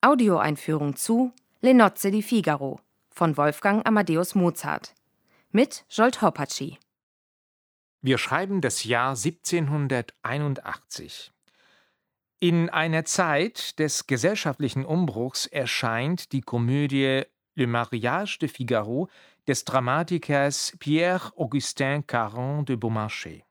Audioeinführung zu Le Nozze di Figaro von Wolfgang Amadeus Mozart mit Jolt Hopacci. Wir schreiben das Jahr 1781. In einer Zeit des gesellschaftlichen Umbruchs erscheint die Komödie Le Mariage de Figaro des Dramatikers Pierre-Augustin Caron de Beaumarchais.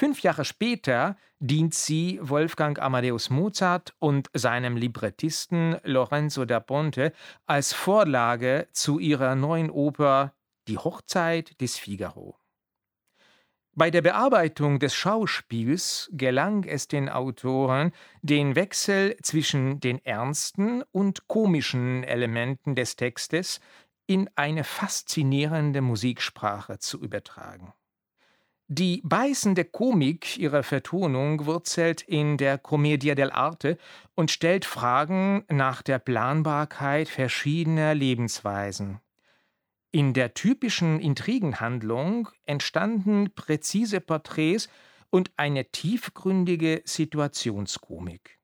Fünf Jahre später dient sie Wolfgang Amadeus Mozart und seinem Librettisten Lorenzo da Ponte als Vorlage zu ihrer neuen Oper Die Hochzeit des Figaro. Bei der Bearbeitung des Schauspiels gelang es den Autoren, den Wechsel zwischen den ernsten und komischen Elementen des Textes in eine faszinierende Musiksprache zu übertragen. Die beißende Komik ihrer Vertonung wurzelt in der Commedia dell'arte und stellt Fragen nach der Planbarkeit verschiedener Lebensweisen. In der typischen Intrigenhandlung entstanden präzise Porträts und eine tiefgründige Situationskomik.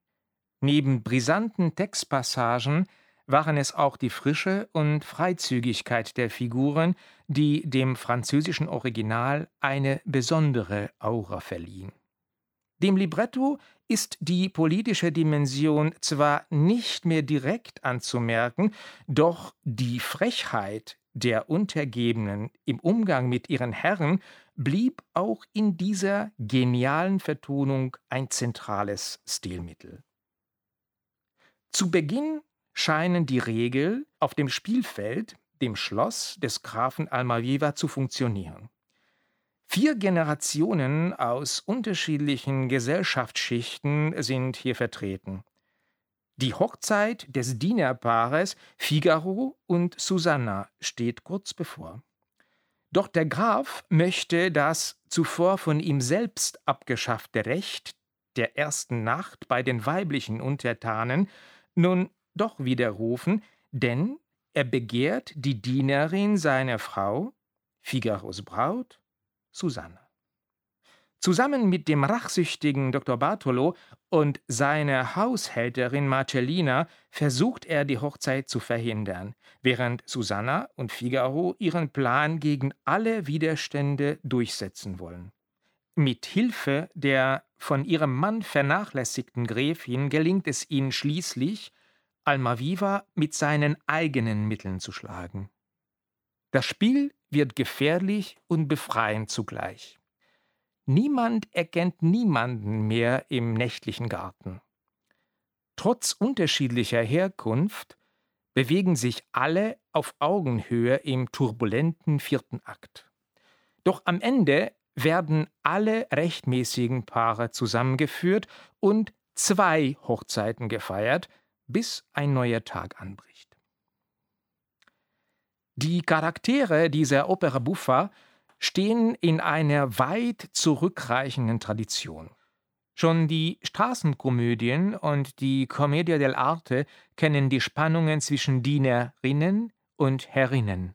Neben brisanten Textpassagen waren es auch die Frische und Freizügigkeit der Figuren, die dem französischen Original eine besondere Aura verliehen. Dem Libretto ist die politische Dimension zwar nicht mehr direkt anzumerken, doch die Frechheit der Untergebenen im Umgang mit ihren Herren blieb auch in dieser genialen Vertonung ein zentrales Stilmittel. Zu Beginn scheinen die Regeln auf dem Spielfeld, dem Schloss des Grafen Almaviva, zu funktionieren. Vier Generationen aus unterschiedlichen Gesellschaftsschichten sind hier vertreten. Die Hochzeit des Dienerpaares Figaro und Susanna steht kurz bevor. Doch der Graf möchte das zuvor von ihm selbst abgeschaffte Recht der ersten Nacht bei den weiblichen Untertanen nun doch widerrufen, denn er begehrt die Dienerin seiner Frau, Figaros Braut, Susanne. Zusammen mit dem rachsüchtigen Dr. Bartolo und seiner Haushälterin Marcellina versucht er, die Hochzeit zu verhindern, während Susanna und Figaro ihren Plan gegen alle Widerstände durchsetzen wollen. Mit Hilfe der von ihrem Mann vernachlässigten Gräfin gelingt es ihnen schließlich, Almaviva mit seinen eigenen Mitteln zu schlagen. Das Spiel wird gefährlich und befreiend zugleich. Niemand erkennt niemanden mehr im nächtlichen Garten. Trotz unterschiedlicher Herkunft bewegen sich alle auf Augenhöhe im turbulenten vierten Akt. Doch am Ende werden alle rechtmäßigen Paare zusammengeführt und zwei Hochzeiten gefeiert, bis ein neuer Tag anbricht. Die Charaktere dieser Opera buffa stehen in einer weit zurückreichenden Tradition. Schon die Straßenkomödien und die Commedia dell'arte kennen die Spannungen zwischen Dienerinnen und Herrinnen.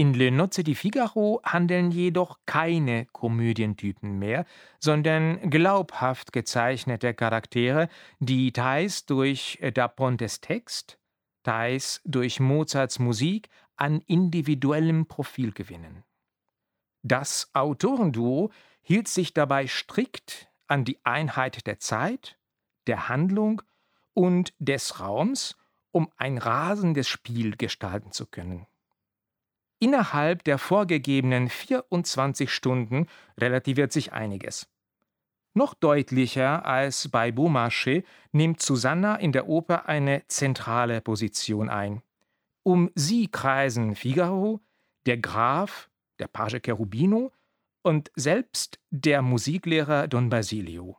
In Le Nozze di Figaro handeln jedoch keine Komödientypen mehr, sondern glaubhaft gezeichnete Charaktere, die teils durch Da Pontes Text, teils durch Mozarts Musik an individuellem Profil gewinnen. Das Autorenduo hielt sich dabei strikt an die Einheit der Zeit, der Handlung und des Raums, um ein rasendes Spiel gestalten zu können. Innerhalb der vorgegebenen 24 Stunden relativiert sich einiges. Noch deutlicher als bei Beaumarchais nimmt Susanna in der Oper eine zentrale Position ein. Um sie kreisen Figaro, der Graf, der Page Cherubino und selbst der Musiklehrer Don Basilio.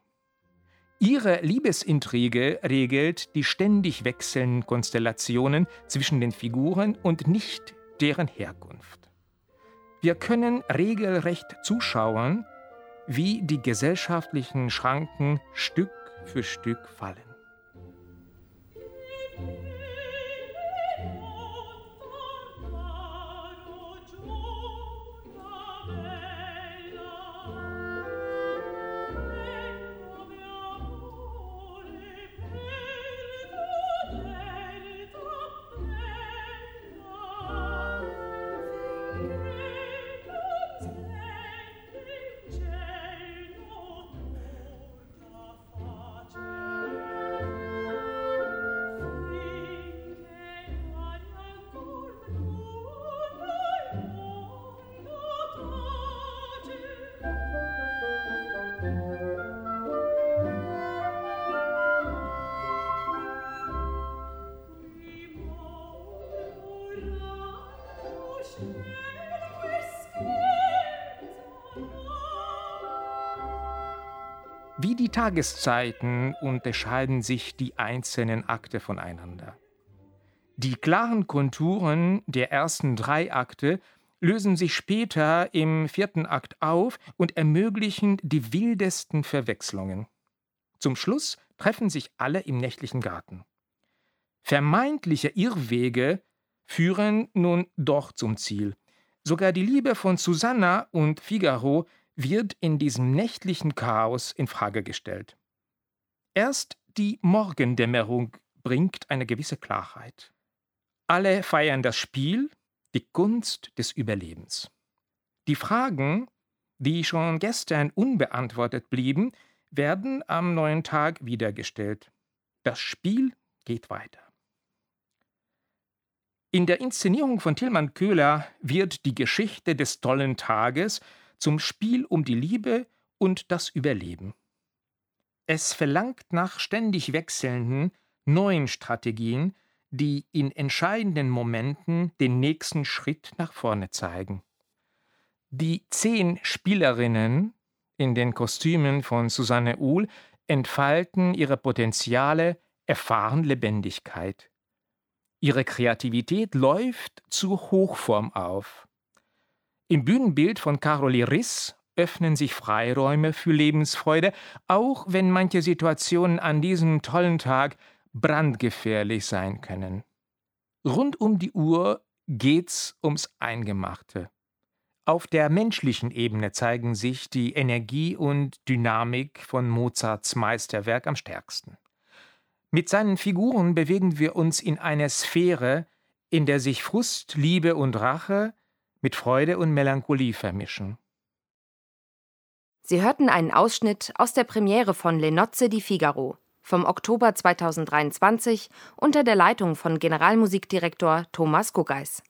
Ihre Liebesintrige regelt die ständig wechselnden Konstellationen zwischen den Figuren und nicht deren Herkunft. Wir können regelrecht zuschauen, wie die gesellschaftlichen Schranken Stück für Stück fallen. Wie die Tageszeiten unterscheiden sich die einzelnen Akte voneinander. Die klaren Konturen der ersten drei Akte lösen sich später im vierten Akt auf und ermöglichen die wildesten Verwechslungen. Zum Schluss treffen sich alle im nächtlichen Garten. Vermeintliche Irrwege führen nun doch zum Ziel. Sogar die Liebe von Susanna und Figaro wird in diesem nächtlichen Chaos in Frage gestellt. Erst die Morgendämmerung bringt eine gewisse Klarheit. Alle feiern das Spiel, die Kunst des Überlebens. Die Fragen, die schon gestern unbeantwortet blieben, werden am neuen Tag wiedergestellt. Das Spiel geht weiter. In der Inszenierung von Tilman Köhler wird die Geschichte des tollen Tages zum Spiel um die Liebe und das Überleben. Es verlangt nach ständig wechselnden, neuen Strategien, die in entscheidenden Momenten den nächsten Schritt nach vorne zeigen. Die zehn Spielerinnen in den Kostümen von Susanne Uhl entfalten ihre Potenziale, erfahren Lebendigkeit. Ihre Kreativität läuft zur Hochform auf. Im Bühnenbild von Caroli Riss öffnen sich Freiräume für Lebensfreude, auch wenn manche Situationen an diesem tollen Tag brandgefährlich sein können. Rund um die Uhr geht's ums Eingemachte. Auf der menschlichen Ebene zeigen sich die Energie und Dynamik von Mozarts Meisterwerk am stärksten. Mit seinen Figuren bewegen wir uns in einer Sphäre, in der sich Frust, Liebe und Rache mit Freude und Melancholie vermischen. Sie hörten einen Ausschnitt aus der Premiere von Le Nozze di Figaro vom Oktober 2023 unter der Leitung von Generalmusikdirektor Thomas Guggeis.